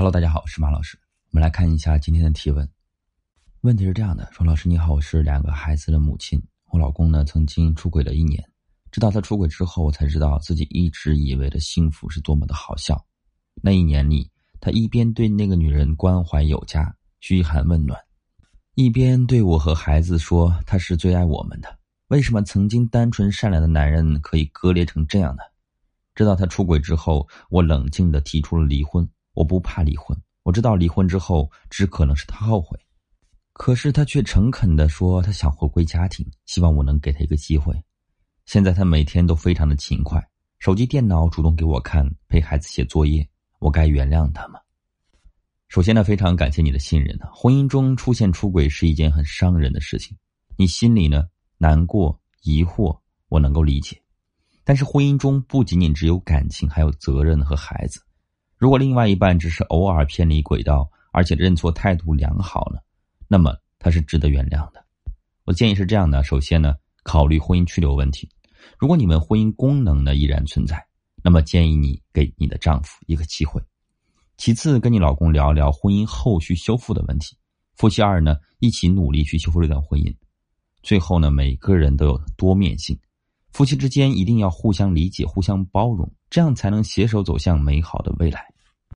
Hello，大家好，我是马老师。我们来看一下今天的提问。问题是这样的：说老师你好，我是两个孩子的母亲。我老公呢曾经出轨了一年，直到他出轨之后，我才知道自己一直以为的幸福是多么的好笑。那一年里，他一边对那个女人关怀有加、嘘寒问暖，一边对我和孩子说他是最爱我们的。为什么曾经单纯善良的男人可以割裂成这样呢？知道他出轨之后，我冷静的提出了离婚。我不怕离婚，我知道离婚之后只可能是他后悔，可是他却诚恳的说他想回归家庭，希望我能给他一个机会。现在他每天都非常的勤快，手机、电脑主动给我看，陪孩子写作业。我该原谅他吗？首先呢，非常感谢你的信任呢。婚姻中出现出轨是一件很伤人的事情，你心里呢难过、疑惑，我能够理解。但是婚姻中不仅仅只有感情，还有责任和孩子。如果另外一半只是偶尔偏离轨道，而且认错态度良好呢，那么他是值得原谅的。我建议是这样的：首先呢，考虑婚姻去留问题。如果你们婚姻功能呢依然存在，那么建议你给你的丈夫一个机会。其次，跟你老公聊聊婚姻后续修复的问题。夫妻二呢一起努力去修复这段婚姻。最后呢，每个人都有多面性。夫妻之间一定要互相理解、互相包容，这样才能携手走向美好的未来。